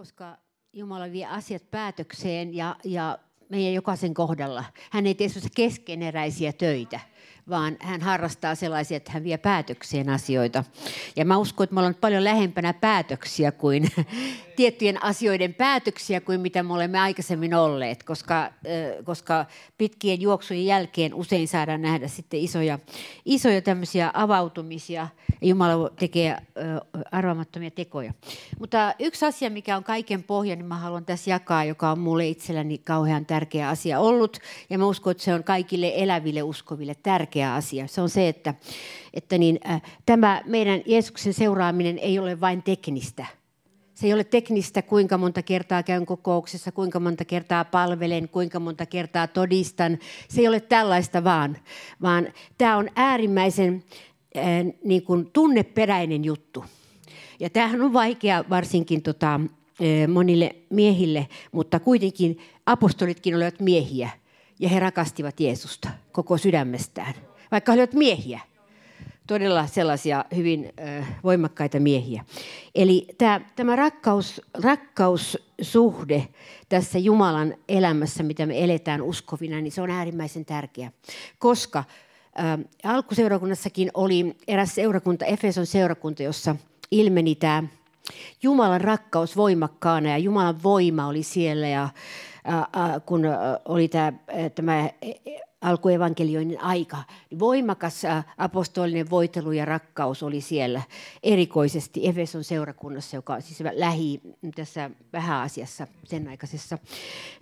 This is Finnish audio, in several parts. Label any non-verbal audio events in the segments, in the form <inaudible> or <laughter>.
koska Jumala vie asiat päätökseen ja, ja meidän jokaisen kohdalla. Hän ei tee keskeneräisiä töitä vaan hän harrastaa sellaisia, että hän vie päätökseen asioita. Ja mä uskon, että me ollaan paljon lähempänä päätöksiä kuin <laughs> tiettyjen asioiden päätöksiä kuin mitä me olemme aikaisemmin olleet, koska, koska pitkien juoksujen jälkeen usein saadaan nähdä sitten isoja, isoja tämmöisiä avautumisia. Jumala tekee arvaamattomia tekoja. Mutta yksi asia, mikä on kaiken pohja, niin mä haluan tässä jakaa, joka on mulle itselläni kauhean tärkeä asia ollut. Ja mä uskon, että se on kaikille eläville uskoville tärkeä asia. Se on se, että, että niin, äh, tämä meidän Jeesuksen seuraaminen ei ole vain teknistä – se ei ole teknistä, kuinka monta kertaa käyn kokouksessa, kuinka monta kertaa palvelen, kuinka monta kertaa todistan. Se ei ole tällaista vaan, vaan tämä on äärimmäisen äh, niin kuin tunneperäinen juttu. Ja tämähän on vaikea varsinkin tota, monille miehille, mutta kuitenkin apostolitkin olivat miehiä ja he rakastivat Jeesusta koko sydämestään, vaikka he olivat miehiä todella sellaisia hyvin voimakkaita miehiä. Eli tämä, tämä rakkaus, rakkaussuhde tässä Jumalan elämässä, mitä me eletään uskovina, niin se on äärimmäisen tärkeä. Koska äh, alkuseurakunnassakin oli eräs seurakunta, Efeson seurakunta, jossa ilmeni tämä Jumalan rakkaus voimakkaana ja Jumalan voima oli siellä ja kun oli tämä, tämä alkuevankelioinnin aika, niin voimakas apostolinen voitelu ja rakkaus oli siellä erikoisesti Efeson seurakunnassa, joka on siis lähi tässä vähän asiassa sen aikaisessa.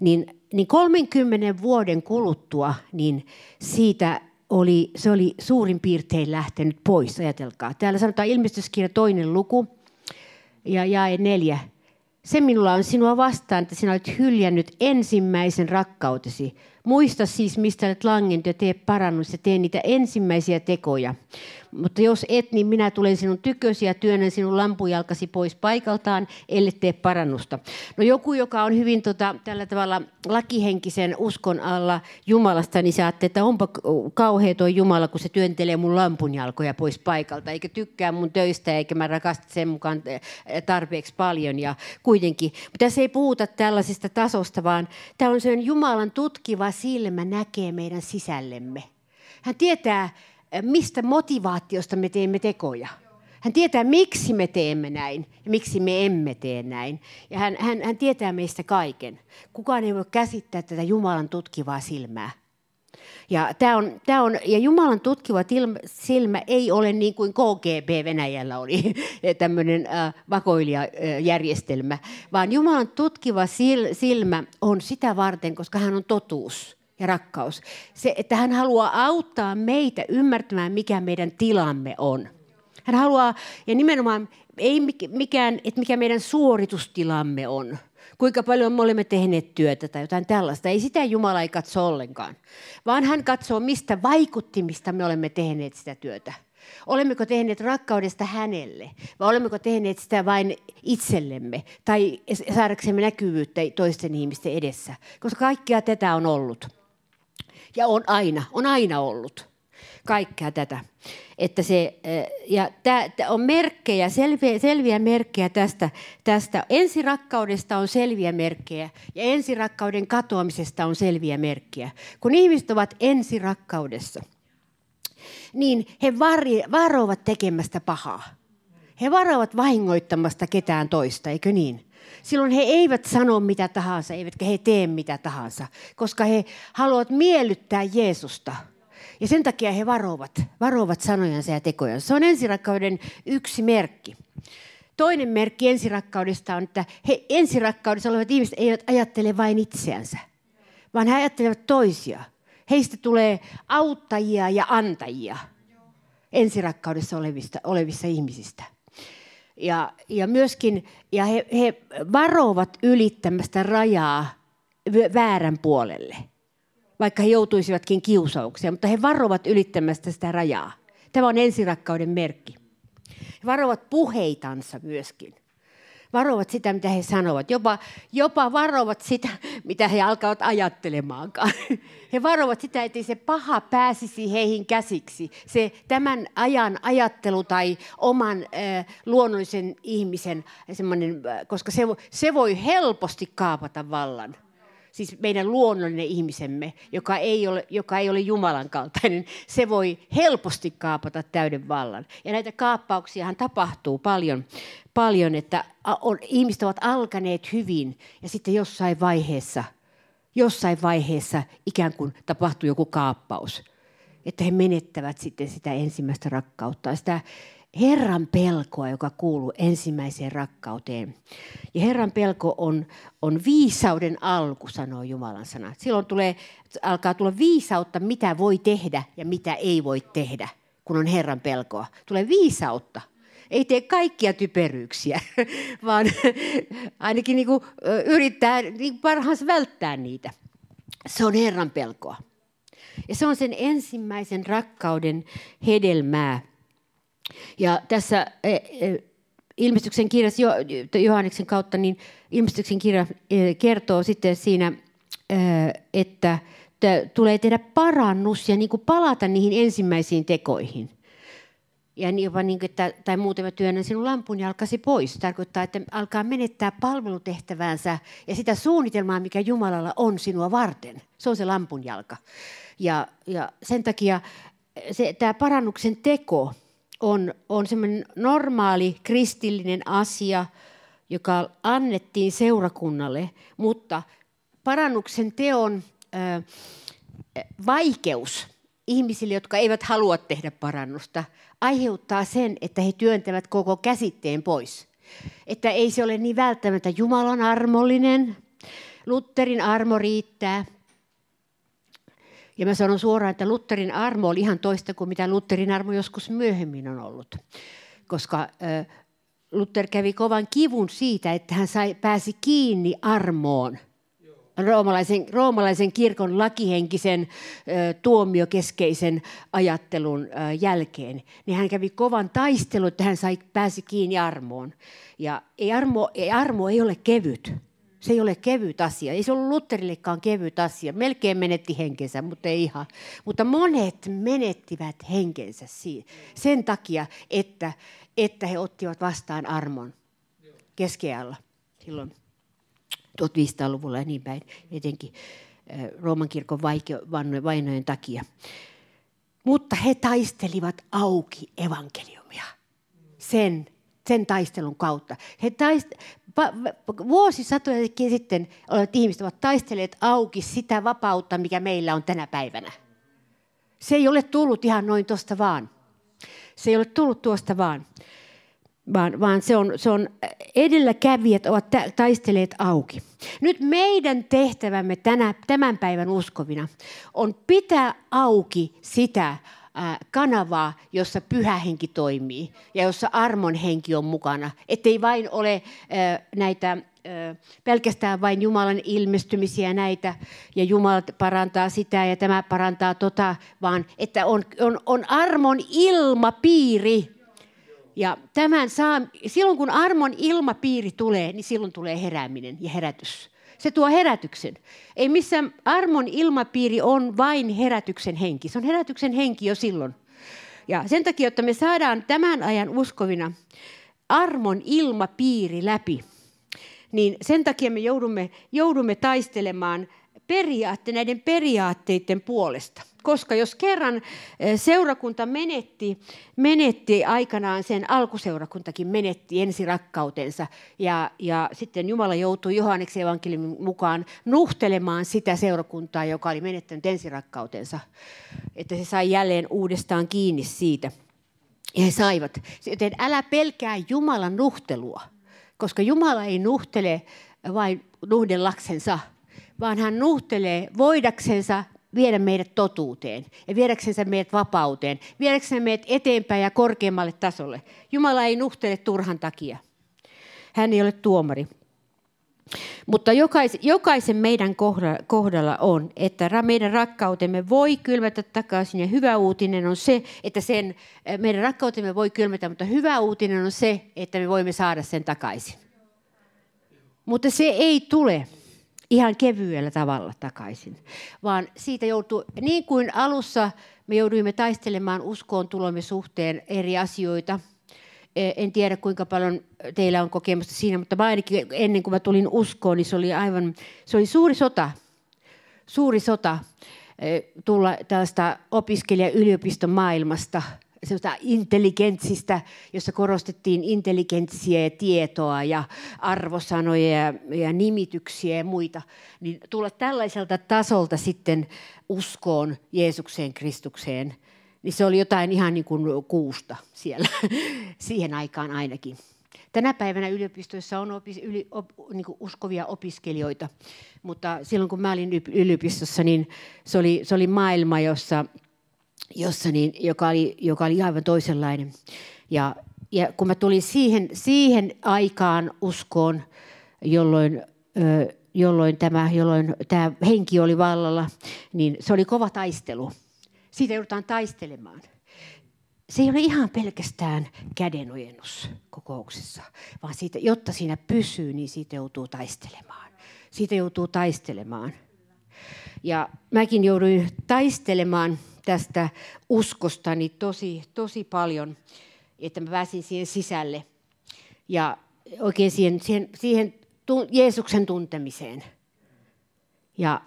Niin, niin 30 vuoden kuluttua, niin siitä oli, se oli suurin piirtein lähtenyt pois, ajatelkaa. Täällä sanotaan ilmestyskirja toinen luku ja jae neljä. Se minulla on sinua vastaan, että sinä olet hyljännyt ensimmäisen rakkautesi. Muista siis, mistä olet langennut ja tee parannus ja tee niitä ensimmäisiä tekoja. Mutta jos et, niin minä tulen sinun tykösi ja työnnän sinun lampujalkasi pois paikaltaan, ellei tee parannusta. No joku, joka on hyvin tota, tällä tavalla lakihenkisen uskon alla Jumalasta, niin saatte, että onpa kauhea tuo Jumala, kun se työntelee mun lampunjalkoja pois paikalta, eikä tykkää mun töistä, eikä mä rakasta sen mukaan eh, tarpeeksi paljon. Ja kuitenkin, mutta tässä ei puhuta tällaisesta tasosta, vaan tämä on sen Jumalan tutkiva silmä näkee meidän sisällemme. Hän tietää, mistä motivaatiosta me teemme tekoja. Hän tietää, miksi me teemme näin ja miksi me emme tee näin. Ja hän, hän, hän tietää meistä kaiken. Kukaan ei voi käsittää tätä Jumalan tutkivaa silmää. Ja, tämä on, tämä on, ja Jumalan tutkiva silmä ei ole niin kuin KGB Venäjällä oli, <laughs> tämmöinen äh, vakoilijajärjestelmä, vaan Jumalan tutkiva silmä on sitä varten, koska hän on totuus ja rakkaus. Se, että hän haluaa auttaa meitä ymmärtämään, mikä meidän tilamme on. Hän haluaa, ja nimenomaan ei mikään, että mikä meidän suoritustilamme on. Kuinka paljon me olemme tehneet työtä tai jotain tällaista. Ei sitä Jumala ei katso ollenkaan. Vaan hän katsoo, mistä vaikuttimista me olemme tehneet sitä työtä. Olemmeko tehneet rakkaudesta hänelle vai olemmeko tehneet sitä vain itsellemme tai saadaksemme näkyvyyttä toisten ihmisten edessä? Koska kaikkea tätä on ollut. Ja on aina, on aina ollut kaikkea tätä. Että se, eh, ja tämä on merkkejä, selviä, selviä merkkejä tästä, tästä. Ensirakkaudesta on selviä merkkejä ja ensirakkauden katoamisesta on selviä merkkejä. Kun ihmiset ovat ensirakkaudessa, niin he varovat tekemästä pahaa. He varovat vahingoittamasta ketään toista, eikö niin? Silloin he eivät sano mitä tahansa, eivätkä he tee mitä tahansa, koska he haluavat miellyttää Jeesusta. Ja sen takia he varovat, varovat sanojansa ja tekojansa. Se on ensirakkauden yksi merkki. Toinen merkki ensirakkaudesta on, että he ensirakkaudessa olevat ihmiset eivät ajattele vain itseänsä, vaan he ajattelevat toisia. Heistä tulee auttajia ja antajia ensirakkaudessa olevista, olevissa ihmisistä. Ja, ja myöskin ja he, he varovat ylittämästä rajaa väärän puolelle, vaikka he joutuisivatkin kiusaukseen, mutta he varovat ylittämästä sitä rajaa. Tämä on ensirakkauden merkki. He varovat puheitansa myöskin. Varovat sitä, mitä he sanovat. Jopa, jopa varovat sitä, mitä he alkavat ajattelemaankaan. <laughs> He varovat sitä, että se paha pääsisi heihin käsiksi. Se tämän ajan ajattelu tai oman äh, luonnollisen ihmisen, äh, koska se, se voi helposti kaapata vallan siis meidän luonnollinen ihmisemme, joka ei, ole, joka ei ole Jumalan kaltainen, se voi helposti kaapata täyden vallan. Ja näitä kaappauksiahan tapahtuu paljon, paljon että on, ihmiset ovat alkaneet hyvin ja sitten jossain vaiheessa, jossain vaiheessa ikään kuin tapahtuu joku kaappaus. Että he menettävät sitten sitä ensimmäistä rakkautta. Sitä Herran pelkoa, joka kuuluu ensimmäiseen rakkauteen. Ja Herran pelko on, on viisauden alku, sanoo Jumalan sana. Silloin tulee, alkaa tulla viisautta, mitä voi tehdä ja mitä ei voi tehdä, kun on Herran pelkoa. Tulee viisautta. Ei tee kaikkia typeryyksiä, <laughs> vaan <laughs> ainakin niin kuin yrittää niin parhaansa välttää niitä. Se on Herran pelkoa. Ja se on sen ensimmäisen rakkauden hedelmää. Ja tässä e, e, ilmestyksen kirjassa Johanneksen kautta, niin ilmestyksen kirja e, kertoo sitten siinä, että tulee tehdä parannus ja niin kuin palata niihin ensimmäisiin tekoihin. Ja jopa niin että, tai muuten mä työnnän sinun lampun jalkasi pois. Tarkoittaa, että alkaa menettää palvelutehtävänsä ja sitä suunnitelmaa, mikä Jumalalla on sinua varten. Se on se lampun jalka. Ja, ja sen takia se, tämä parannuksen teko, on, on semmoinen normaali kristillinen asia, joka annettiin seurakunnalle, mutta parannuksen teon ö, vaikeus ihmisille, jotka eivät halua tehdä parannusta, aiheuttaa sen, että he työntävät koko käsitteen pois. Että ei se ole niin välttämättä Jumalan armollinen, Lutterin armo riittää – ja mä sanon suoraan, että Lutterin armo oli ihan toista kuin mitä Lutterin armo joskus myöhemmin on ollut. Koska Luther kävi kovan kivun siitä, että hän sai, pääsi kiinni armoon. Roomalaisen, roomalaisen kirkon lakihenkisen ö, tuomiokeskeisen ajattelun ö, jälkeen, niin hän kävi kovan taistelun, että hän sai, pääsi kiinni armoon. Ja ei armo, ei, armo ei ole kevyt. Se ei ole kevyt asia. Ei se ollut Lutterillekaan kevyt asia. Melkein menetti henkensä, mutta ei ihan. Mutta monet menettivät henkensä sen takia, että, että he ottivat vastaan armon keskealla silloin 1500-luvulla ja niin päin, etenkin Rooman kirkon vainojen takia. Mutta he taistelivat auki evankeliumia sen, sen taistelun kautta. He taist, vuosisatojakin sitten olevat ihmiset ovat taistelleet auki sitä vapautta, mikä meillä on tänä päivänä. Se ei ole tullut ihan noin tuosta vaan. Se ei ole tullut tuosta vaan, vaan, vaan se, on, se on edelläkävijät ovat taisteleet auki. Nyt meidän tehtävämme tänä, tämän päivän uskovina on pitää auki sitä kanavaa, jossa pyhä henki toimii ja jossa armon henki on mukana. Ettei vain ole näitä pelkästään vain Jumalan ilmestymisiä näitä ja Jumala parantaa sitä ja tämä parantaa tota, vaan että on, on, on armon ilmapiiri. Ja tämän saa, silloin kun armon ilmapiiri tulee, niin silloin tulee herääminen ja herätys. Se tuo herätyksen. Ei missään armon ilmapiiri on vain herätyksen henki. Se on herätyksen henki jo silloin. Ja sen takia, että me saadaan tämän ajan uskovina armon ilmapiiri läpi, niin sen takia me joudumme, joudumme taistelemaan periaatte, näiden periaatteiden puolesta. Koska jos kerran eh, seurakunta menetti, menetti aikanaan, sen alkuseurakuntakin menetti ensirakkautensa, ja, ja sitten Jumala joutui Johanneksen evankeliumin mukaan nuhtelemaan sitä seurakuntaa, joka oli menettänyt ensirakkautensa, että se sai jälleen uudestaan kiinni siitä. Ja he saivat. Joten älä pelkää Jumalan nuhtelua, koska Jumala ei nuhtele vain nuhdellaksensa, vaan hän nuhtelee voidaksensa viedä meidät totuuteen ja viedäksensä meidät vapauteen, viedäksensä meidät eteenpäin ja korkeammalle tasolle. Jumala ei nuhtele turhan takia. Hän ei ole tuomari. Mutta jokaisen, meidän kohdalla on, että meidän rakkautemme voi kylmätä takaisin. Ja hyvä uutinen on se, että sen, meidän rakkautemme voi kylmätä, mutta hyvä uutinen on se, että me voimme saada sen takaisin. Mutta se ei tule ihan kevyellä tavalla takaisin, vaan siitä joutuu, niin kuin alussa me jouduimme taistelemaan uskoon tulomme suhteen eri asioita. E, en tiedä kuinka paljon teillä on kokemusta siinä, mutta mä ainakin ennen kuin mä tulin uskoon, niin se oli aivan, se oli suuri sota. Suuri sota e, tulla tällaista opiskelija-yliopiston maailmasta – sellaista intelligentsistä, jossa korostettiin intelligentsiä ja tietoa ja arvosanoja ja, ja nimityksiä ja muita, niin tulla tällaiselta tasolta sitten uskoon Jeesukseen, Kristukseen, niin se oli jotain ihan niin kuin kuusta siellä, <laughs> siihen aikaan ainakin. Tänä päivänä yliopistoissa on opis, yli, op, niin uskovia opiskelijoita, mutta silloin kun mä olin yliopistossa, niin se oli, se oli maailma, jossa jossa niin, joka, oli, joka oli aivan toisenlainen. Ja, ja kun mä tulin siihen, siihen aikaan uskoon, jolloin, ö, jolloin, tämä, jolloin tämä henki oli vallalla, niin se oli kova taistelu. Siitä joudutaan taistelemaan. Se ei ole ihan pelkästään kädenojennus kokouksessa, vaan siitä, jotta siinä pysyy, niin siitä joutuu taistelemaan. Siitä joutuu taistelemaan. Ja mäkin jouduin taistelemaan tästä uskostani tosi, tosi paljon, että mä pääsin siihen sisälle ja oikein siihen, siihen, siihen Jeesuksen tuntemiseen. Ja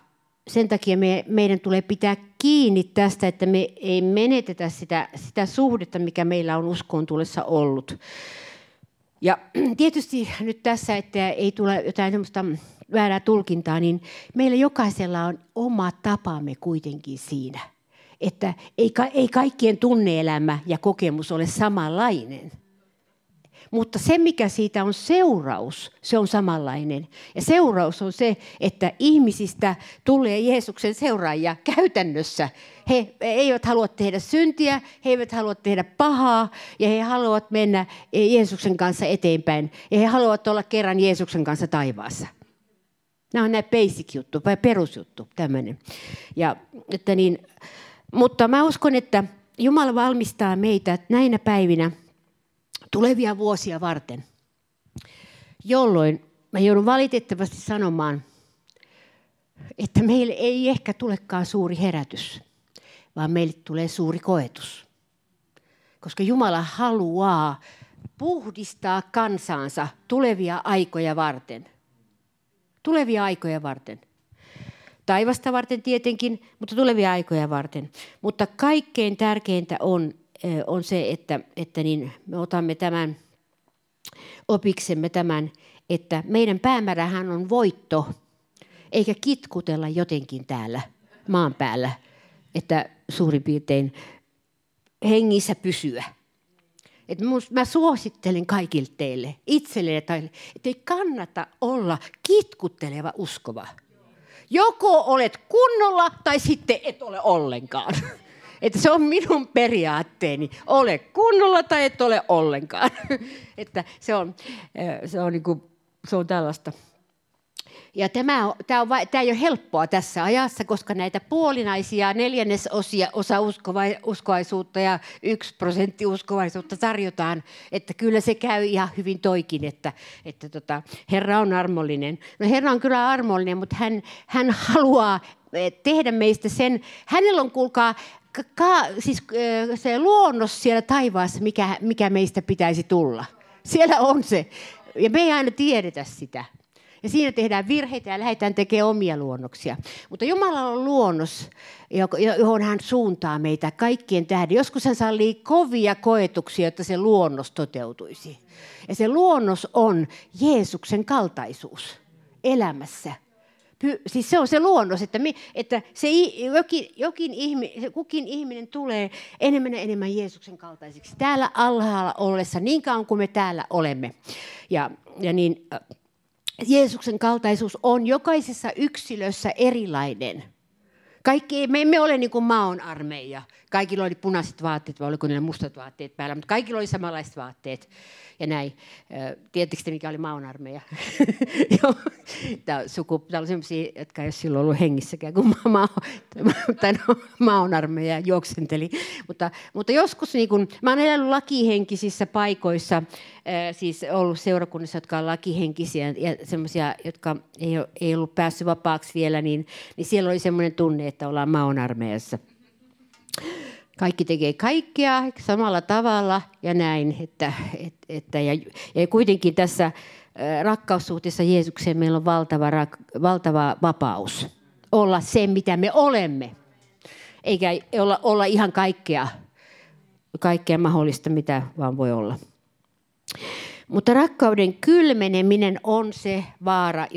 sen takia me, meidän tulee pitää kiinni tästä, että me ei menetetä sitä, sitä suhdetta, mikä meillä on uskoon tulessa ollut. Ja <clears throat> tietysti nyt tässä, että ei tule jotain sellaista väärää tulkintaa, niin meillä jokaisella on oma tapamme kuitenkin siinä – että ei, ei kaikkien tunneelämä ja kokemus ole samanlainen. Mutta se, mikä siitä on seuraus, se on samanlainen. Ja seuraus on se, että ihmisistä tulee Jeesuksen seuraajia käytännössä. He eivät halua tehdä syntiä, he eivät halua tehdä pahaa ja he haluavat mennä Jeesuksen kanssa eteenpäin. Ja he haluavat olla kerran Jeesuksen kanssa taivaassa. Nämä on nämä basic juttu, vai perusjuttu, tämmöinen. Ja että niin, mutta mä uskon, että Jumala valmistaa meitä näinä päivinä tulevia vuosia varten, jolloin mä joudun valitettavasti sanomaan, että meille ei ehkä tulekaan suuri herätys, vaan meille tulee suuri koetus. Koska Jumala haluaa puhdistaa kansansa tulevia aikoja varten. Tulevia aikoja varten taivasta varten tietenkin, mutta tulevia aikoja varten. Mutta kaikkein tärkeintä on, on se, että, että niin me otamme tämän opiksemme tämän, että meidän päämäärähän on voitto, eikä kitkutella jotenkin täällä maan päällä, että suurin piirtein hengissä pysyä. Et mä suosittelen kaikille teille, itselle ja että ei kannata olla kitkutteleva uskova. Joko olet kunnolla tai sitten et ole ollenkaan. <laughs> Että se on minun periaatteeni. Ole kunnolla tai et ole ollenkaan. <laughs> Että se on, se on, niin kuin, se on tällaista. Ja tämä, tämä, on, tämä ei ole helppoa tässä ajassa, koska näitä puolinaisia neljännesosia osa uskovaisuutta ja yksi prosentti uskovaisuutta tarjotaan, että kyllä se käy ihan hyvin toikin, että, että tota, Herra on armollinen. No Herra on kyllä armollinen, mutta hän, hän haluaa eh, tehdä meistä sen, hänellä on kuulkaa ka, siis, eh, se luonnos siellä taivaassa, mikä, mikä meistä pitäisi tulla. Siellä on se. Ja me ei aina tiedetä sitä. Ja siinä tehdään virheitä ja lähdetään tekemään omia luonnoksia. Mutta Jumala on luonnos, johon hän suuntaa meitä kaikkien tähden. Joskus hän sallii kovia koetuksia, että se luonnos toteutuisi. Ja se luonnos on Jeesuksen kaltaisuus elämässä. Siis se on se luonnos, että, me, että se jokin, jokin ihmi, kukin ihminen tulee enemmän ja enemmän Jeesuksen kaltaiseksi. Täällä alhaalla ollessa, niin kauan kuin me täällä olemme. Ja, ja niin, Jeesuksen kaltaisuus on jokaisessa yksilössä erilainen. Kaikki, me emme ole niin kuin maon armeija. Kaikilla oli punaiset vaatteet vai oliko niillä mustat vaatteet päällä, mutta kaikilla oli samanlaiset vaatteet. Ja näin. Tiedättekö mikä oli maunarmeija? <laughs> Tämä, suku, tämä oli sellaisia, jotka ei ole silloin ollut hengissäkään, kun ma, tai no, maunarmeija juoksenteli. Mutta, mutta joskus, niin kun, mä olen elänyt lakihenkisissä paikoissa, siis ollut seurakunnissa, jotka ovat lakihenkisiä ja sellaisia, jotka ei, ole, ei ollut päässyt vapaaksi vielä, niin, niin siellä oli semmoinen tunne, että ollaan maunarmeijassa kaikki tekee kaikkea samalla tavalla ja näin. Että, et, että, ja, ja kuitenkin tässä rakkaussuhteessa Jeesukseen meillä on valtava, valtava vapaus olla se, mitä me olemme. Eikä olla, olla ihan kaikkea, kaikkea mahdollista, mitä vaan voi olla. Mutta rakkauden kylmeneminen on se vaara,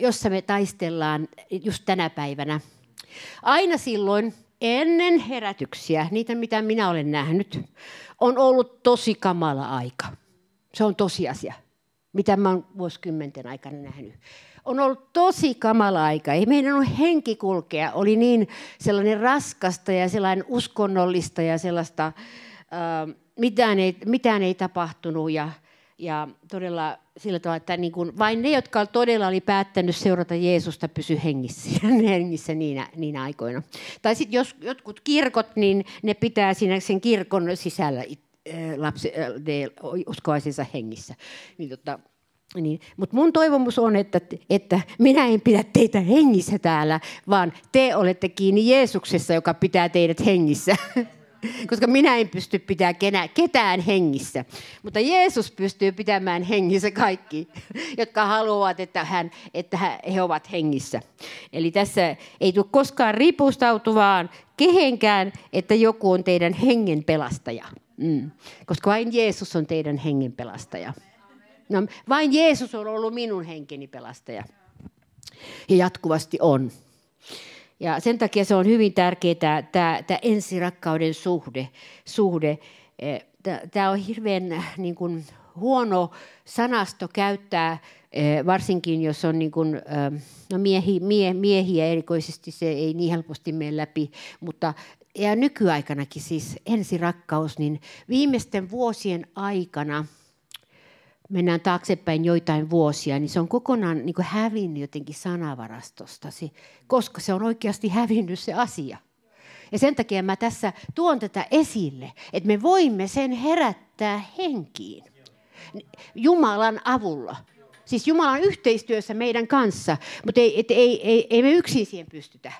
jossa me taistellaan just tänä päivänä. Aina silloin, ennen herätyksiä, niitä mitä minä olen nähnyt, on ollut tosi kamala aika. Se on tosiasia, mitä mä oon vuosikymmenten aikana nähnyt. On ollut tosi kamala aika. Ei meidän ole henki kulkea. Oli niin sellainen raskasta ja sellainen uskonnollista ja sellaista, äh, mitään, ei, mitään ei tapahtunut ja, ja todella sillä tavalla, että niin kuin vain ne, jotka todella oli päättänyt seurata Jeesusta, pysy hengissä, <laughs> hengissä niinä, niinä aikoina. Tai sitten jos jotkut kirkot, niin ne pitää siinä sen kirkon sisällä lapsi, uskoaisensa hengissä. Niin, tota, niin. Mutta mun toivomus on, että, että minä en pidä teitä hengissä täällä, vaan te olette kiinni Jeesuksessa, joka pitää teidät hengissä. <laughs> koska minä en pysty pitämään kenä, ketään hengissä. Mutta Jeesus pystyy pitämään hengissä kaikki, jotka haluavat, että, hän, että he ovat hengissä. Eli tässä ei tule koskaan ripustautuvaan kehenkään, että joku on teidän hengen pelastaja. Mm. Koska vain Jeesus on teidän hengen pelastaja. No, vain Jeesus on ollut minun henkeni pelastaja. Ja jatkuvasti on. Ja sen takia se on hyvin tärkeää, tämä, tämä ensirakkauden suhde. suhde. E, tämä on hirveän niin kuin, huono sanasto käyttää, e, varsinkin jos on niin kuin, no miehi, mie, miehiä erikoisesti, se ei niin helposti mene läpi, mutta ja nykyaikanakin siis ensirakkaus, niin viimeisten vuosien aikana – mennään taaksepäin joitain vuosia, niin se on kokonaan niin kuin hävinnyt jotenkin sanavarastosta, koska se on oikeasti hävinnyt se asia. Ja sen takia mä tässä tuon tätä esille, että me voimme sen herättää henkiin Jumalan avulla. Siis Jumalan yhteistyössä meidän kanssa, mutta ei, et, ei, ei, ei me yksin siihen pystytä.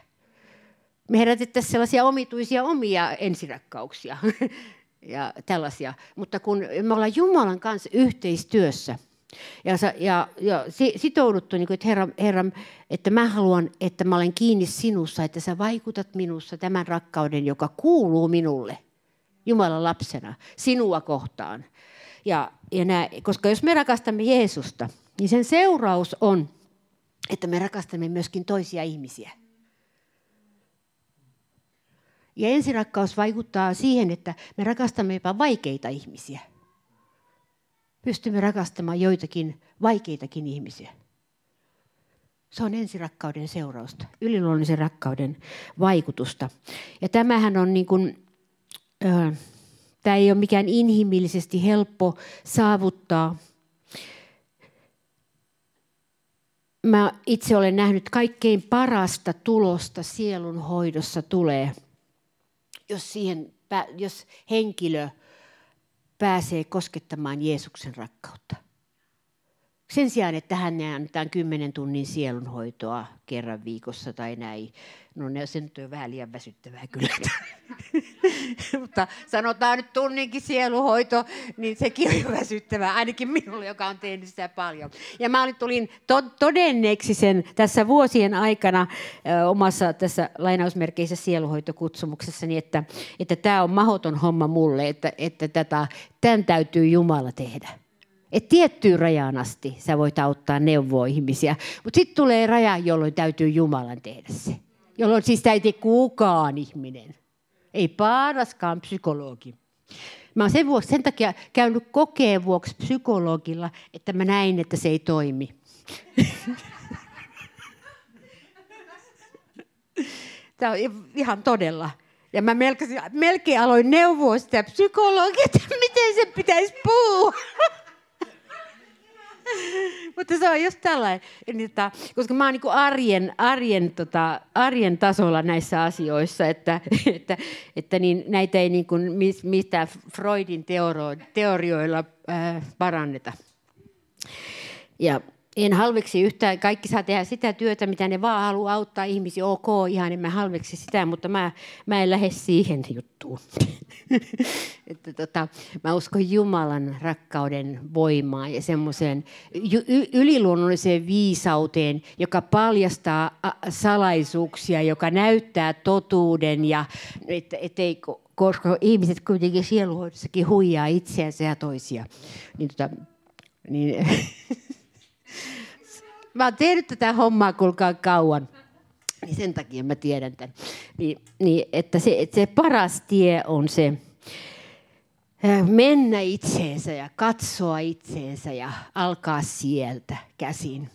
Me herätettäisiin sellaisia omituisia omia ensirakkauksia <laughs> ja tällaisia. Mutta kun me ollaan Jumalan kanssa yhteistyössä ja, ja, ja sitouduttu, niin kuin, että Herra, Herra, että mä haluan, että mä olen kiinni sinussa, että sä vaikutat minussa tämän rakkauden, joka kuuluu minulle Jumalan lapsena, sinua kohtaan. Ja, ja nää, koska jos me rakastamme Jeesusta, niin sen seuraus on, että me rakastamme myöskin toisia ihmisiä. Ja ensirakkaus vaikuttaa siihen, että me rakastamme jopa vaikeita ihmisiä. Pystymme rakastamaan joitakin vaikeitakin ihmisiä. Se on ensirakkauden seurausta, yliluonnollisen rakkauden vaikutusta. Ja tämähän on niin kuin, äh, tämä ei ole mikään inhimillisesti helppo saavuttaa. Mä itse olen nähnyt kaikkein parasta tulosta sielun hoidossa tulee – jos, siihen, jos henkilö pääsee koskettamaan Jeesuksen rakkautta. Sen sijaan, että hän annetaan kymmenen tunnin sielunhoitoa kerran viikossa tai näin. No ne, se nyt on vähän liian väsyttävää kyllä. <laughs> Mutta sanotaan nyt tunninkin sieluhoito, niin sekin on jo väsyttävää, ainakin minulle, joka on tehnyt sitä paljon. Ja mä tulin to- todenneeksi sen tässä vuosien aikana ö, omassa tässä lainausmerkeissä sieluhoitokutsumuksessani, että, että tämä on mahoton homma mulle, että, että tämän täytyy Jumala tehdä. Et tiettyyn rajaan asti sä voit auttaa neuvoa ihmisiä, mutta sitten tulee raja, jolloin täytyy Jumalan tehdä se. Jolloin siis tee kukaan ihminen. Ei paraskaan psykologi. Mä oon sen, vuoksi, sen takia käynyt kokeen vuoksi psykologilla, että mä näin, että se ei toimi. <laughs> Tämä on ihan todella. Ja mä melkein, melkein aloin neuvoa sitä psykologia, että miten se pitäisi puhua. <laughs> <laughs> Mutta se on just tällainen, että, koska mä oon niin arjen, arjen, tota, arjen tasolla näissä asioissa, että, <laughs> että, että niin näitä ei niin kuin mistään Freudin teoro, teorioilla ää, paranneta. Ja en halveksi yhtään, kaikki saa tehdä sitä työtä, mitä ne vaan haluaa auttaa ihmisiä, ok, ihan en mä halveksi sitä, mutta mä, mä en lähde siihen juttuun. <laughs> että tota, mä uskon Jumalan rakkauden voimaan ja semmoiseen yliluonnolliseen viisauteen, joka paljastaa salaisuuksia, joka näyttää totuuden ja et ei, koska ihmiset kuitenkin sieluhoidossakin huijaa itseänsä ja toisia. Niin, tota, niin <laughs> mä oon tehnyt tätä hommaa kuulkaa kauan. Niin sen takia mä tiedän tämän. Niin, niin että, se, että se paras tie on se äh, mennä itseensä ja katsoa itseensä ja alkaa sieltä käsin.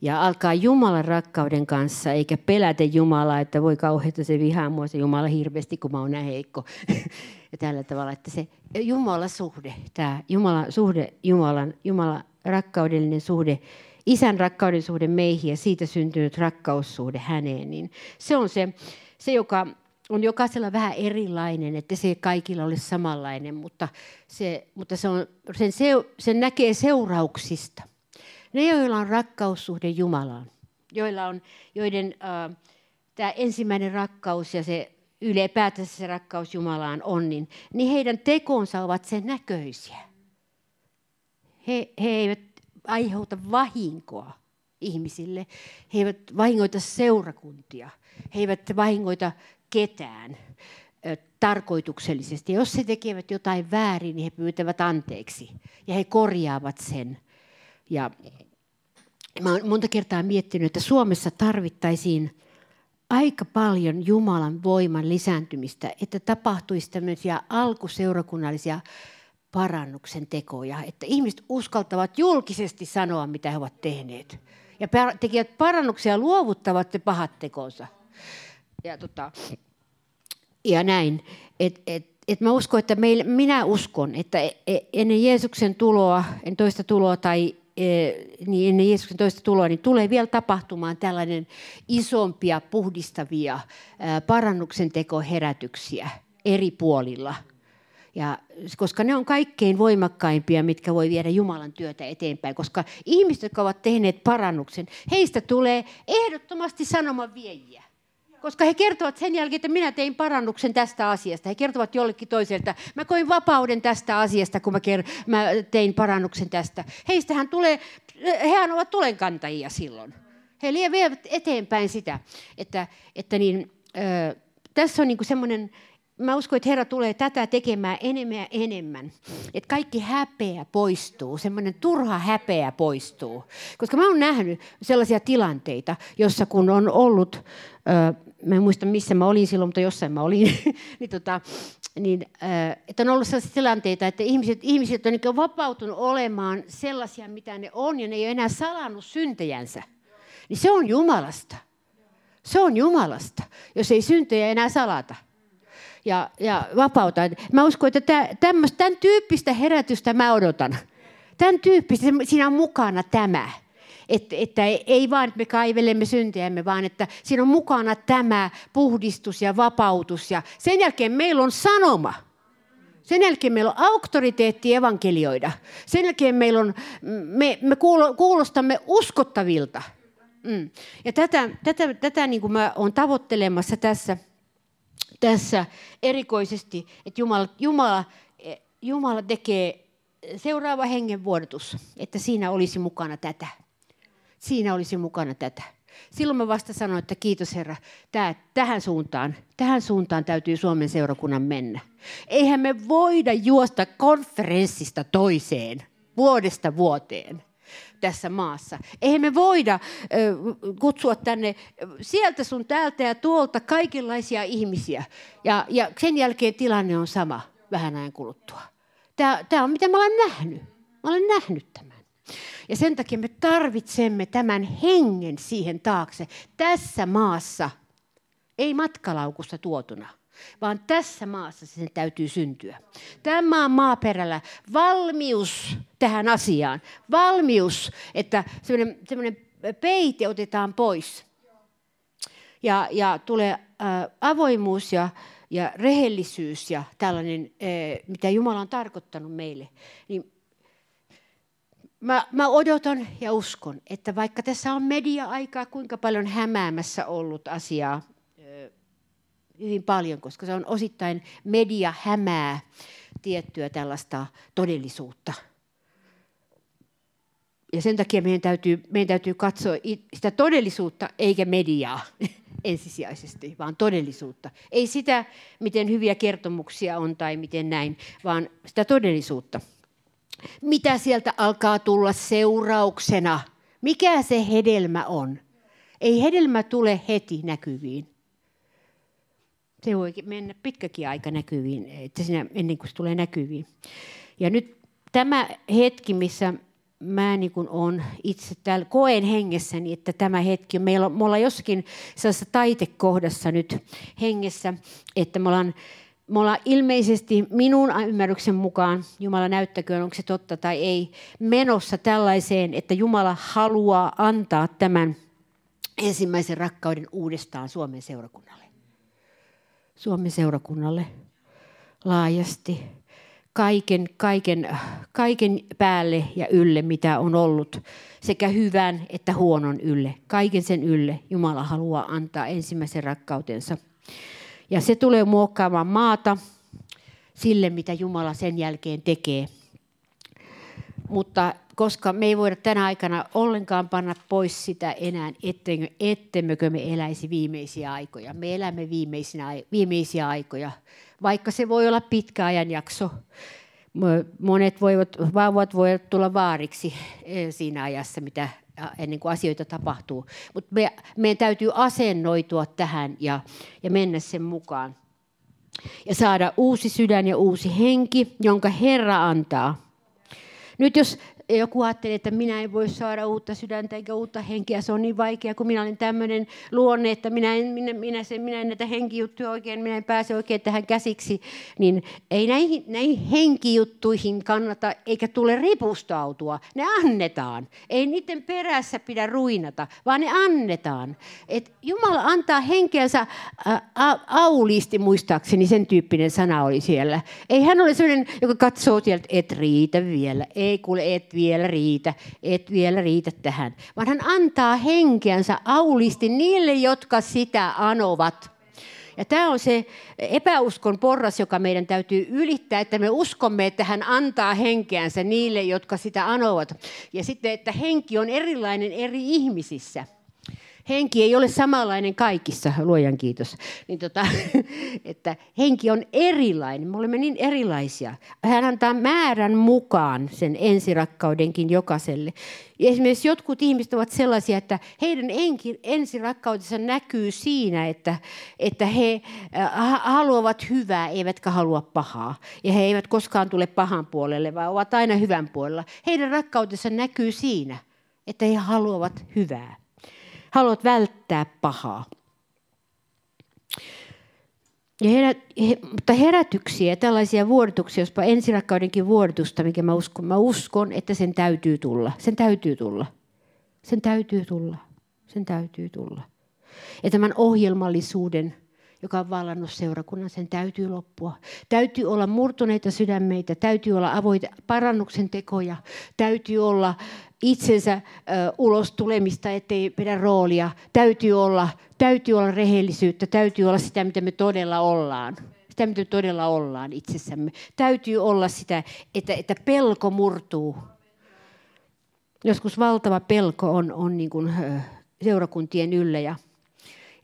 Ja alkaa Jumalan rakkauden kanssa, eikä pelätä Jumalaa, että voi kauheita se vihaa mua se Jumala hirveästi, kun mä oon näin heikko. <laughs> ja tällä tavalla, että se Jumalan suhde, tämä Jumalan suhde, Jumalan, Jumalan rakkaudellinen suhde, isän rakkauden suhde meihin ja siitä syntynyt rakkaussuhde häneen, niin se on se, se joka on jokaisella vähän erilainen, että se ei kaikilla ole samanlainen, mutta, se, mutta se on, sen, se, sen näkee seurauksista. Ne, joilla on rakkaussuhde Jumalaan, joilla on, joiden äh, tämä ensimmäinen rakkaus ja se ylipäätänsä se rakkaus Jumalaan on, niin, niin heidän tekonsa ovat sen näköisiä. He, he eivät aiheuta vahinkoa ihmisille. He eivät vahingoita seurakuntia. He eivät vahingoita ketään tarkoituksellisesti. Jos he tekevät jotain väärin, niin he pyytävät anteeksi ja he korjaavat sen. Ja mä olen monta kertaa miettinyt, että Suomessa tarvittaisiin aika paljon Jumalan voiman lisääntymistä, että tapahtuisi tämmöisiä alkuseurakunnallisia parannuksen tekoja, että ihmiset uskaltavat julkisesti sanoa, mitä he ovat tehneet. Ja tekijät parannuksia luovuttavat ne pahat tekonsa. Ja, tota, ja näin. Et, et, et mä uskon, että meillä, minä uskon, että e, e, ennen Jeesuksen tuloa, en toista tuloa tai e, niin ennen Jeesuksen toista tuloa, niin tulee vielä tapahtumaan tällainen isompia, puhdistavia parannuksen tekoherätyksiä eri puolilla – ja, koska ne on kaikkein voimakkaimpia, mitkä voi viedä Jumalan työtä eteenpäin. Koska ihmiset, jotka ovat tehneet parannuksen, heistä tulee ehdottomasti sanoman viejiä. Koska he kertovat sen jälkeen, että minä tein parannuksen tästä asiasta. He kertovat jollekin toiselta, mä koin vapauden tästä asiasta, kun mä, ker- mä tein parannuksen tästä. Heistähän tulee, hehän ovat tulenkantajia silloin. He vievät eteenpäin sitä, että, että niin, ö, tässä on niin semmoinen mä uskon, että Herra tulee tätä tekemään enemmän ja enemmän. Että kaikki häpeä poistuu, semmoinen turha häpeä poistuu. Koska mä oon nähnyt sellaisia tilanteita, jossa kun on ollut, äh, mä en muista missä mä olin silloin, mutta jossain mä olin, <laughs> niin, tota, niin äh, että on ollut sellaisia tilanteita, että ihmiset, ihmiset on niin vapautunut olemaan sellaisia, mitä ne on, ja ne ei ole enää salannut syntejänsä. Niin se on Jumalasta. Se on Jumalasta, jos ei syntejä enää salata ja, ja vapauta. Mä uskon, että tämmöistä, tämän tyyppistä herätystä mä odotan. Tämän tyyppistä, siinä on mukana tämä. Että, että ei vaan, että me kaivelemme syntiämme, vaan että siinä on mukana tämä puhdistus ja vapautus. Ja sen jälkeen meillä on sanoma. Sen jälkeen meillä on auktoriteetti evankelioida. Sen jälkeen meillä on, me, me kuulostamme uskottavilta. Mm. Ja tätä, tätä, tätä niin kuin mä olen tavoittelemassa tässä – tässä erikoisesti, että Jumala, Jumala, Jumala tekee seuraava hengenvuodatus, että siinä olisi mukana tätä. Siinä olisi mukana tätä. Silloin mä vasta sanoin, että kiitos Herra, tää, tähän suuntaan, tähän suuntaan täytyy Suomen seurakunnan mennä. Eihän me voida juosta konferenssista toiseen, vuodesta vuoteen tässä maassa. Eihän me voida kutsua tänne sieltä sun täältä ja tuolta kaikenlaisia ihmisiä. Ja, ja sen jälkeen tilanne on sama vähän ajan kuluttua. Tämä, tämä on mitä mä olen nähnyt. Mä olen nähnyt tämän. Ja sen takia me tarvitsemme tämän hengen siihen taakse tässä maassa. Ei matkalaukusta tuotuna, vaan tässä maassa sen täytyy syntyä. Tämän maan maaperällä valmius tähän asiaan, valmius, että semmoinen peite otetaan pois. Ja, ja tulee äh, avoimuus ja, ja rehellisyys ja tällainen, äh, mitä Jumala on tarkoittanut meille. Niin mä, mä odotan ja uskon, että vaikka tässä on media-aikaa kuinka paljon hämäämässä ollut asiaa, hyvin paljon, koska se on osittain media hämää tiettyä tällaista todellisuutta. Ja sen takia meidän täytyy, meidän täytyy katsoa sitä todellisuutta eikä mediaa <laughs> ensisijaisesti, vaan todellisuutta. Ei sitä, miten hyviä kertomuksia on tai miten näin, vaan sitä todellisuutta. Mitä sieltä alkaa tulla seurauksena? Mikä se hedelmä on? Ei hedelmä tule heti näkyviin se voi mennä pitkäkin aika näkyviin, että siinä, ennen kuin se tulee näkyviin. Ja nyt tämä hetki, missä mä niin kuin olen itse täällä, koen hengessäni, että tämä hetki, meillä on, me ollaan jossakin sellaisessa taitekohdassa nyt hengessä, että me ollaan, me ollaan ilmeisesti minun ymmärryksen mukaan, Jumala näyttäköön, onko se totta tai ei, menossa tällaiseen, että Jumala haluaa antaa tämän ensimmäisen rakkauden uudestaan Suomen seurakunnalle. Suomen seurakunnalle laajasti kaiken, kaiken, kaiken päälle ja ylle, mitä on ollut, sekä hyvän että huonon ylle. Kaiken sen ylle Jumala haluaa antaa ensimmäisen rakkautensa. Ja se tulee muokkaamaan maata sille, mitä Jumala sen jälkeen tekee. Mutta koska me ei voida tänä aikana ollenkaan panna pois sitä enää, ettemmekö me eläisi viimeisiä aikoja. Me elämme viimeisiä aikoja, vaikka se voi olla pitkä ajanjakso. Monet voivat, vauvat voivat tulla vaariksi eh, siinä ajassa, mitä ennen kuin asioita tapahtuu. Mutta me, meidän täytyy asennoitua tähän ja, ja mennä sen mukaan. Ja saada uusi sydän ja uusi henki, jonka Herra antaa. Nyt jos joku ajattelee, että minä en voi saada uutta sydäntä eikä uutta henkeä. Se on niin vaikea, kun minä olen tämmöinen luonne, että minä en, minä, minä, sen, minä en näitä henkijuttuja oikein, minä en pääse oikein tähän käsiksi. Niin ei näihin, näihin henkijuttuihin kannata eikä tule ripustautua. Ne annetaan. Ei niiden perässä pidä ruinata, vaan ne annetaan. Et Jumala antaa henkeänsä auliisti muistaakseni, sen tyyppinen sana oli siellä. Ei hän ole sellainen, joka katsoo sieltä, et riitä vielä. Ei kuule, et vielä riitä, et vielä riitä tähän. Vaan hän antaa henkeänsä aulisti niille, jotka sitä anovat. Ja tämä on se epäuskon porras, joka meidän täytyy ylittää, että me uskomme, että hän antaa henkeänsä niille, jotka sitä anovat. Ja sitten, että henki on erilainen eri ihmisissä henki ei ole samanlainen kaikissa, luojan kiitos. Niin tota, <laughs> että henki on erilainen, me olemme niin erilaisia. Hän antaa määrän mukaan sen ensirakkaudenkin jokaiselle. Esimerkiksi jotkut ihmiset ovat sellaisia, että heidän ensirakkautensa näkyy siinä, että, että he äh, haluavat hyvää, eivätkä halua pahaa. Ja he eivät koskaan tule pahan puolelle, vaan ovat aina hyvän puolella. Heidän rakkautensa näkyy siinä, että he haluavat hyvää haluat välttää pahaa. Ja herät, he, mutta herätyksiä tällaisia vuodatuksia, jospa ensirakkaudenkin vuodatusta, mikä mä uskon, mä uskon, että sen täytyy tulla. Sen täytyy tulla. Sen täytyy tulla. Sen täytyy tulla. Ja tämän ohjelmallisuuden joka on vallannut seurakunnan, sen täytyy loppua. Täytyy olla murtuneita sydämeitä, täytyy olla avoita parannuksen tekoja, täytyy olla itsensä ö, ulos tulemista, ettei pidä roolia. Täytyy olla, täytyy olla rehellisyyttä, täytyy olla sitä, mitä me todella ollaan. Sitä, mitä me todella ollaan itsessämme. Täytyy olla sitä, että, että pelko murtuu. Joskus valtava pelko on, on niin kuin, ö, seurakuntien yllä ja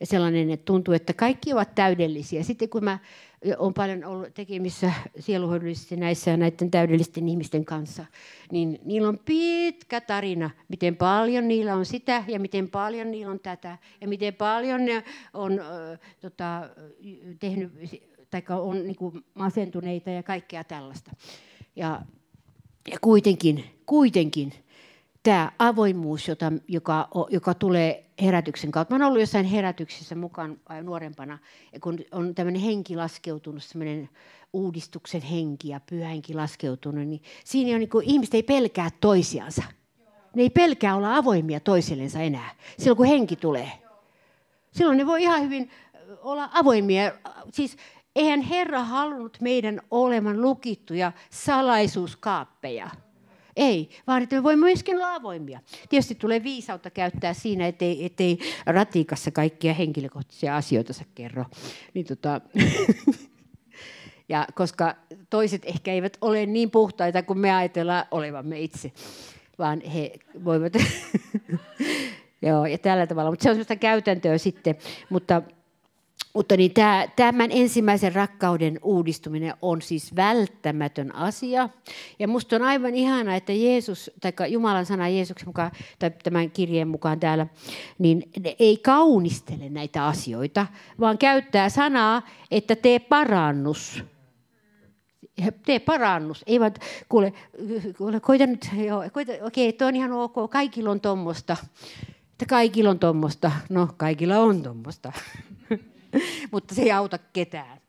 ja sellainen, että tuntuu, että kaikki ovat täydellisiä. Sitten kun mä olen paljon ollut tekemissä sieluhoidollisesti näissä näiden täydellisten ihmisten kanssa, niin niillä on pitkä tarina, miten paljon niillä on sitä ja miten paljon niillä on tätä ja miten paljon ne on äh, tota, tehnyt tai on niin kuin masentuneita ja kaikkea tällaista. Ja, ja kuitenkin, kuitenkin tämä avoimuus, jota, joka, joka tulee herätyksen kautta. Mä olen ollut jossain herätyksissä mukaan nuorempana, kun on tämmöinen henki laskeutunut, semmoinen uudistuksen henki ja pyhä henki laskeutunut, niin siinä on niin kuin, ihmiset ei pelkää toisiansa. Ne ei pelkää olla avoimia toisillensa enää, silloin kun henki tulee. Silloin ne voi ihan hyvin olla avoimia. Siis eihän Herra halunnut meidän olevan lukittuja salaisuuskaappeja. Ei, vaan että me voimme myöskin olla avoimia. Tietysti tulee viisautta käyttää siinä, ettei, ettei ratikassa kaikkia henkilökohtaisia asioita kerro. Niin tota, <laughs> ja koska toiset ehkä eivät ole niin puhtaita kuin me ajatellaan olevamme itse, vaan he voivat... <laughs> Joo, ja tällä tavalla. Mutta se on sellaista käytäntöä sitten. Mutta mutta niin tämä, tämän ensimmäisen rakkauden uudistuminen on siis välttämätön asia. Ja minusta on aivan ihana, että Jeesus, tai Jumalan sana Jeesuksen mukaan, tai tämän kirjeen mukaan täällä, niin ei kaunistele näitä asioita, vaan käyttää sanaa, että tee parannus. Tee parannus. Ei vaan, kuule, kuule koita nyt, joo, koita, okei, tuo on ihan ok, kaikilla on tuommoista. Kaikilla on tuommoista. No, kaikilla on tuommoista. <laughs> mutta se ei auta ketään.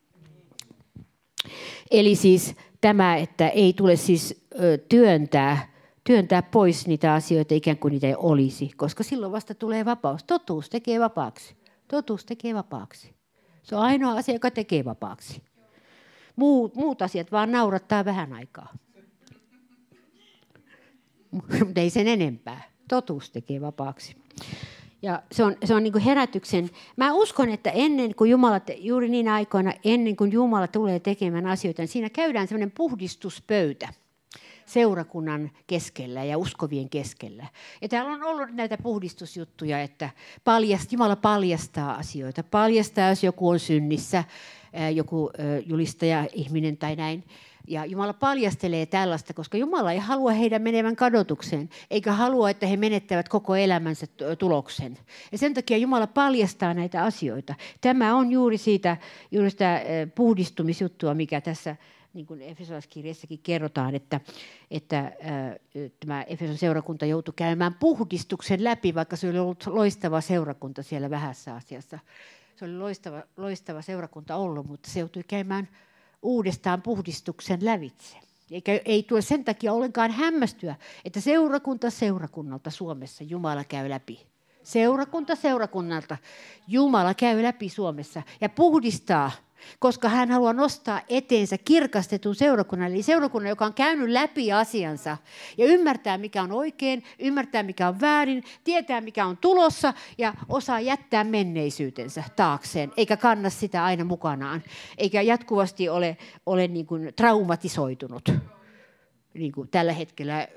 Eli siis tämä, että ei tule siis työntää, työntää pois niitä asioita ikään kuin niitä ei olisi, koska silloin vasta tulee vapaus. Totuus tekee vapaaksi. Totuus tekee vapaaksi. Se on ainoa asia, joka tekee vapaaksi. Muut, muut asiat vaan naurattaa vähän aikaa. <laughs> Mutta ei sen enempää. Totuus tekee vapaaksi. Ja se on, se on niin kuin herätyksen. Mä uskon, että ennen kuin Jumala, juuri niin aikoina, ennen kuin Jumala tulee tekemään asioita, niin siinä käydään sellainen puhdistuspöytä seurakunnan keskellä ja uskovien keskellä. Ja täällä on ollut näitä puhdistusjuttuja, että paljast, Jumala paljastaa asioita. Paljastaa, jos joku on synnissä, joku julistaja, ihminen tai näin. Ja Jumala paljastelee tällaista, koska Jumala ei halua heidän menevän kadotukseen, eikä halua, että he menettävät koko elämänsä tuloksen. Ja sen takia Jumala paljastaa näitä asioita. Tämä on juuri siitä juuri sitä puhdistumisjuttua, mikä tässä niin kuin Efesolaiskirjassakin kerrotaan, että, että äh, tämä Efeson seurakunta joutui käymään puhdistuksen läpi, vaikka se oli ollut loistava seurakunta siellä vähässä asiassa. Se oli loistava, loistava seurakunta ollut, mutta se joutui käymään uudestaan puhdistuksen lävitse. Eikä ei tule sen takia ollenkaan hämmästyä, että seurakunta seurakunnalta Suomessa Jumala käy läpi. Seurakunta seurakunnalta Jumala käy läpi Suomessa ja puhdistaa koska hän haluaa nostaa eteensä kirkastetun seurakunnan, eli seurakunnan, joka on käynyt läpi asiansa ja ymmärtää, mikä on oikein, ymmärtää, mikä on väärin, tietää, mikä on tulossa ja osaa jättää menneisyytensä taakseen, eikä kanna sitä aina mukanaan, eikä jatkuvasti ole, ole niin kuin traumatisoitunut. Niin kuin tällä hetkellä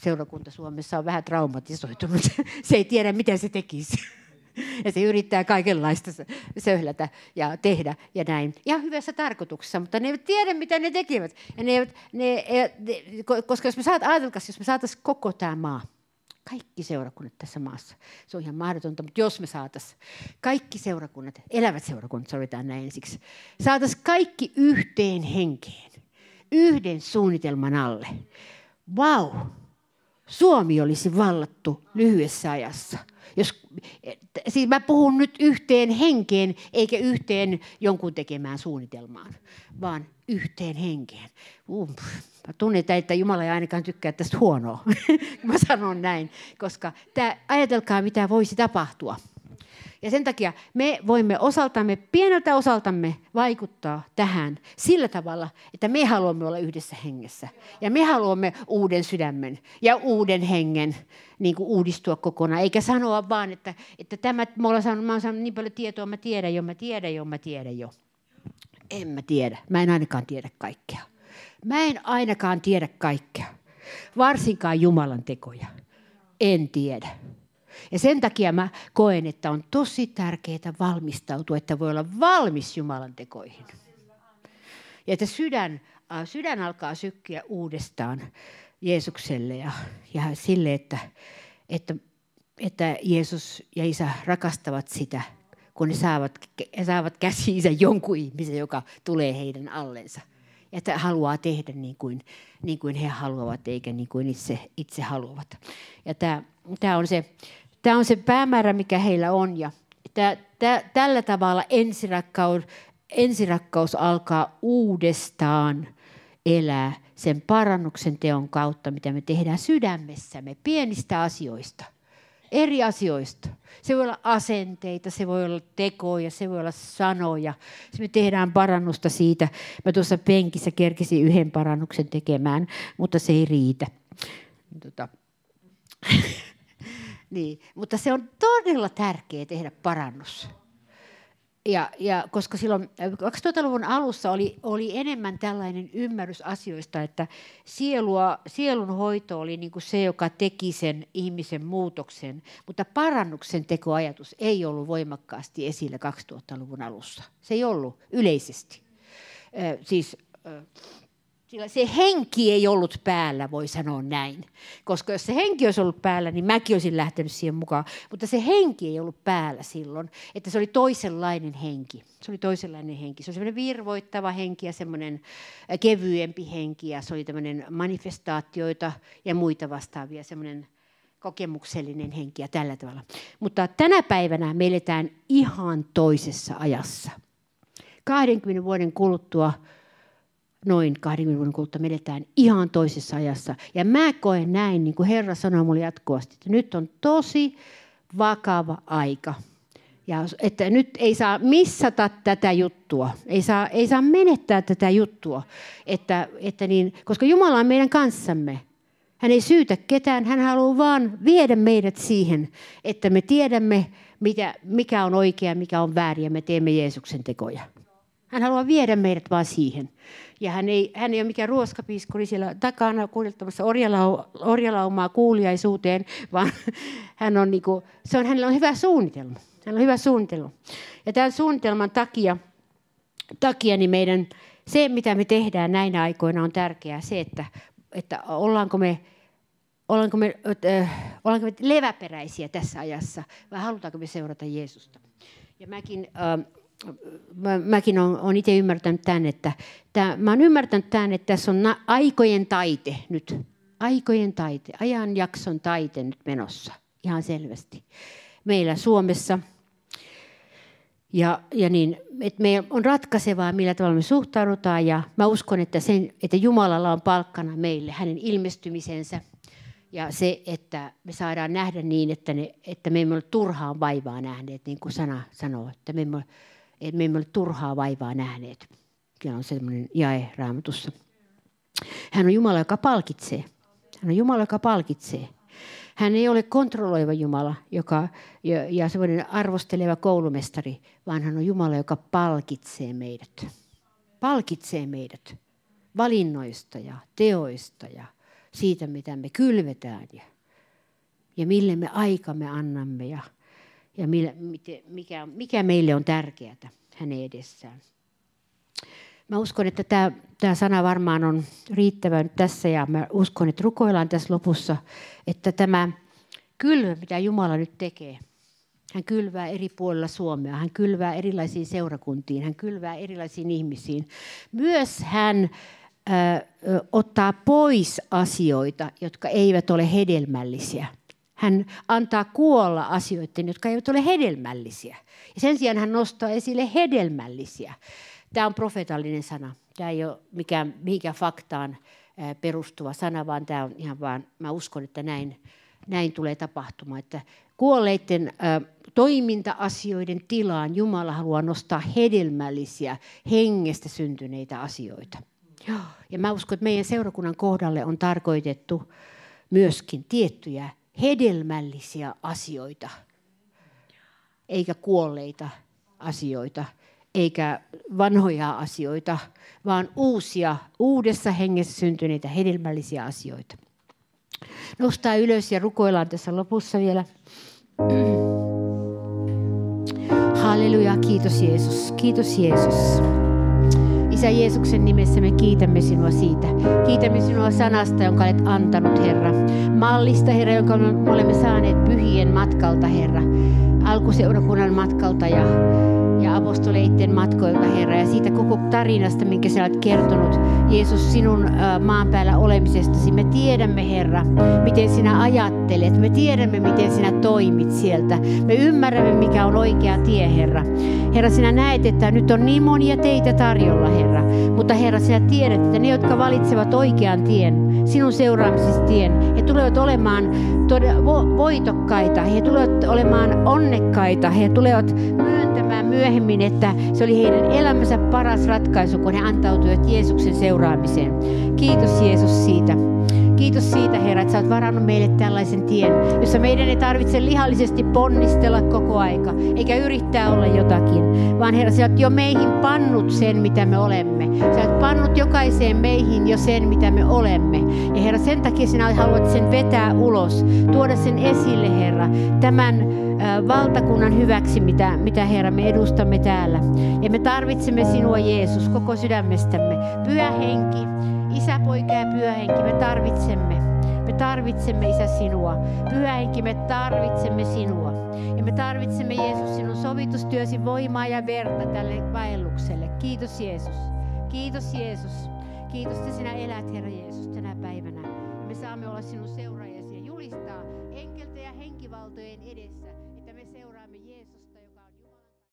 seurakunta Suomessa on vähän traumatisoitunut. <laughs> Se ei tiedä, miten se tekisi. <laughs> Ja se yrittää kaikenlaista söhlätä ja tehdä ja näin. Ihan hyvässä tarkoituksessa, mutta ne eivät tiedä, mitä ne tekevät. Ja ne eivät, ne, ne, koska jos me saat, ajatelkaa, jos me saataisiin koko tämä maa, kaikki seurakunnat tässä maassa. Se on ihan mahdotonta, mutta jos me saataisiin kaikki seurakunnat, elävät seurakunnat, sovitaan näin ensiksi, saataisiin kaikki yhteen henkeen, yhden suunnitelman alle. Vau! Wow. Suomi olisi vallattu lyhyessä ajassa. Jos, siis mä puhun nyt yhteen henkeen, eikä yhteen jonkun tekemään suunnitelmaan, vaan yhteen henkeen. Uh, mä tunnen, että Jumala ei ainakaan tykkää tästä huonoa. <laughs> mä sanon näin, koska tää, ajatelkaa, mitä voisi tapahtua ja sen takia me voimme osaltamme, pieneltä osaltamme vaikuttaa tähän sillä tavalla, että me haluamme olla yhdessä hengessä. Ja me haluamme uuden sydämen ja uuden hengen niin kuin uudistua kokonaan. Eikä sanoa vaan, että, että tämä, mä olen saanut, mä olen saanut niin paljon tietoa, mä tiedän jo, mä tiedän jo, mä tiedän jo. En mä tiedä. Mä en ainakaan tiedä kaikkea. Mä en ainakaan tiedä kaikkea. Varsinkaan Jumalan tekoja. En tiedä. Ja sen takia mä koen, että on tosi tärkeää valmistautua, että voi olla valmis Jumalan tekoihin. Ja että sydän, äh, sydän alkaa sykkiä uudestaan Jeesukselle ja, ja sille, että, että, että Jeesus ja Isä rakastavat sitä, kun ne saavat, saavat käsiinsä jonkun ihmisen, joka tulee heidän allensa. että haluaa tehdä niin kuin, niin kuin he haluavat, eikä niin kuin itse, itse haluavat. Ja tämä, tämä, on se, tämä on se päämäärä, mikä heillä on. Ja tämä, tämä, tällä tavalla ensirakkaus, ensirakkaus alkaa uudestaan elää sen parannuksen teon kautta, mitä me tehdään sydämessämme, pienistä asioista, eri asioista. Se voi olla asenteita, se voi olla tekoja, se voi olla sanoja. me tehdään parannusta siitä. Mä tuossa penkissä kerkisin yhden parannuksen tekemään, mutta se ei riitä. Tota. Niin. Mutta se on todella tärkeää tehdä parannus ja, ja koska silloin 2000-luvun alussa oli, oli enemmän tällainen ymmärrys asioista, että sielua, sielun hoito oli niin kuin se, joka teki sen ihmisen muutoksen, mutta parannuksen tekoajatus ei ollut voimakkaasti esillä 2000-luvun alussa. Se ei ollut yleisesti. siis sillä se henki ei ollut päällä, voi sanoa näin. Koska jos se henki olisi ollut päällä, niin mäkin olisin lähtenyt siihen mukaan. Mutta se henki ei ollut päällä silloin, että se oli toisenlainen henki. Se oli toisenlainen henki. Se oli semmoinen virvoittava henki ja semmoinen kevyempi henki. Ja se oli tämmöinen manifestaatioita ja muita vastaavia, semmoinen kokemuksellinen henki ja tällä tavalla. Mutta tänä päivänä me eletään ihan toisessa ajassa. 20 vuoden kuluttua noin 20 vuoden kuluttua me edetään ihan toisessa ajassa. Ja mä koen näin, niin kuin Herra sanoi mulle jatkuvasti, että nyt on tosi vakava aika. Ja että nyt ei saa missata tätä juttua, ei saa, ei saa menettää tätä juttua, että, että niin, koska Jumala on meidän kanssamme. Hän ei syytä ketään, hän haluaa vaan viedä meidät siihen, että me tiedämme, mikä on oikea, mikä on väärin ja me teemme Jeesuksen tekoja. Hän haluaa viedä meidät vaan siihen. Ja hän ei, hän ei ole mikään ruoskapiiskuri siellä takana kuljettamassa orjalau, orjalaumaa kuuliaisuuteen, vaan <laughs> hän on niinku, se on, hänellä on hyvä suunnitelma. Hänellä on hyvä suunnitelma. Ja tämän suunnitelman takia, takia niin meidän, se, mitä me tehdään näinä aikoina, on tärkeää se, että, että ollaanko me Ollaanko me, äh, ollaanko me leväperäisiä tässä ajassa vai halutaanko me seurata Jeesusta? Ja mäkin äh, mä, mäkin olen itse ymmärtänyt tämän, että tämä, mä olen ymmärtänyt tämän, että tässä on na, aikojen taite nyt. Aikojen taite, ajanjakson taite nyt menossa ihan selvästi. Meillä Suomessa ja, ja niin, että me on ratkaisevaa, millä tavalla me suhtaudutaan. Ja mä uskon, että, sen, että Jumalalla on palkkana meille hänen ilmestymisensä. Ja se, että me saadaan nähdä niin, että, ne, että me emme ole turhaan vaivaa nähneet, niin kuin sana sanoo. Että me emme ole että me emme ole turhaa vaivaa nähneet. Kyllä on semmoinen jae raamatussa. Hän on Jumala, joka palkitsee. Hän on Jumala, joka palkitsee. Hän ei ole kontrolloiva Jumala joka, ja, ja semmoinen arvosteleva koulumestari, vaan hän on Jumala, joka palkitsee meidät. Palkitsee meidät valinnoista ja teoista ja siitä, mitä me kylvetään ja, ja mille me aikamme annamme ja ja mikä, mikä meille on tärkeää hänen edessään. Mä uskon, että tämä, tämä sana varmaan on riittävä nyt tässä ja mä uskon, että rukoillaan tässä lopussa, että tämä kylvö, mitä Jumala nyt tekee, hän kylvää eri puolilla Suomea, hän kylvää erilaisiin seurakuntiin, hän kylvää erilaisiin ihmisiin. Myös hän ö, ottaa pois asioita, jotka eivät ole hedelmällisiä – hän antaa kuolla asioiden, jotka eivät ole hedelmällisiä. Ja sen sijaan hän nostaa esille hedelmällisiä. Tämä on profetallinen sana. Tämä ei ole mikään, mihinkään faktaan perustuva sana, vaan tämä on ihan vaan, mä uskon, että näin, näin tulee tapahtumaan. Että kuolleiden toiminta-asioiden tilaan Jumala haluaa nostaa hedelmällisiä, hengestä syntyneitä asioita. Ja mä uskon, että meidän seurakunnan kohdalle on tarkoitettu myöskin tiettyjä hedelmällisiä asioita, eikä kuolleita asioita, eikä vanhoja asioita, vaan uusia, uudessa hengessä syntyneitä hedelmällisiä asioita. Nostaa ylös ja rukoillaan tässä lopussa vielä. Halleluja, kiitos Jeesus, kiitos Jeesus. Isä Jeesuksen nimessä me kiitämme sinua siitä. Kiitämme sinua sanasta, jonka olet antanut, Herra. Mallista, Herra, jonka me olemme saaneet pyhien matkalta, Herra. Alkuseurakunnan matkalta ja, apostoleiden matkoilta, Herra, ja siitä koko tarinasta, minkä sä olet kertonut, Jeesus, sinun maan päällä olemisestasi. Me tiedämme, Herra, miten sinä ajattelet. Me tiedämme, miten sinä toimit sieltä. Me ymmärrämme, mikä on oikea tie, Herra. Herra, sinä näet, että nyt on niin monia teitä tarjolla, Herra. Mutta Herra, sinä tiedät, että ne, jotka valitsevat oikean tien, sinun seuraamisesi tien, he tulevat olemaan todella voitokkaita. He tulevat olemaan onnekkaita. He tulevat myöntämään myöhemmin, että se oli heidän elämänsä paras ratkaisu, kun he antautuivat Jeesuksen seuraamiseen. Kiitos Jeesus siitä. Kiitos siitä, Herra, että sä oot varannut meille tällaisen tien, jossa meidän ei tarvitse lihallisesti ponnistella koko aika, eikä yrittää olla jotakin, vaan Herra, sä oot jo meihin pannut sen, mitä me olemme. Sä oot pannut jokaiseen meihin jo sen, mitä me olemme. Ja Herra, sen takia sinä haluat sen vetää ulos, tuoda sen esille, Herra, tämän valtakunnan hyväksi, mitä, mitä Herra me edustamme täällä. Ja me tarvitsemme sinua Jeesus koko sydämestämme. Pyhä henki, Isä, poika ja pyhä henki, me tarvitsemme. Me tarvitsemme, Isä, sinua. Pyhä henki, me tarvitsemme sinua. Ja me tarvitsemme, Jeesus, sinun sovitustyösi voimaa ja verta tälle vaellukselle. Kiitos, Jeesus. Kiitos, Jeesus. Kiitos, että sinä elät, Herra Jeesus, tänä päivänä. Ja me saamme olla sinun seuraajasi ja julistaa enkeltä ja henkivaltojen edessä.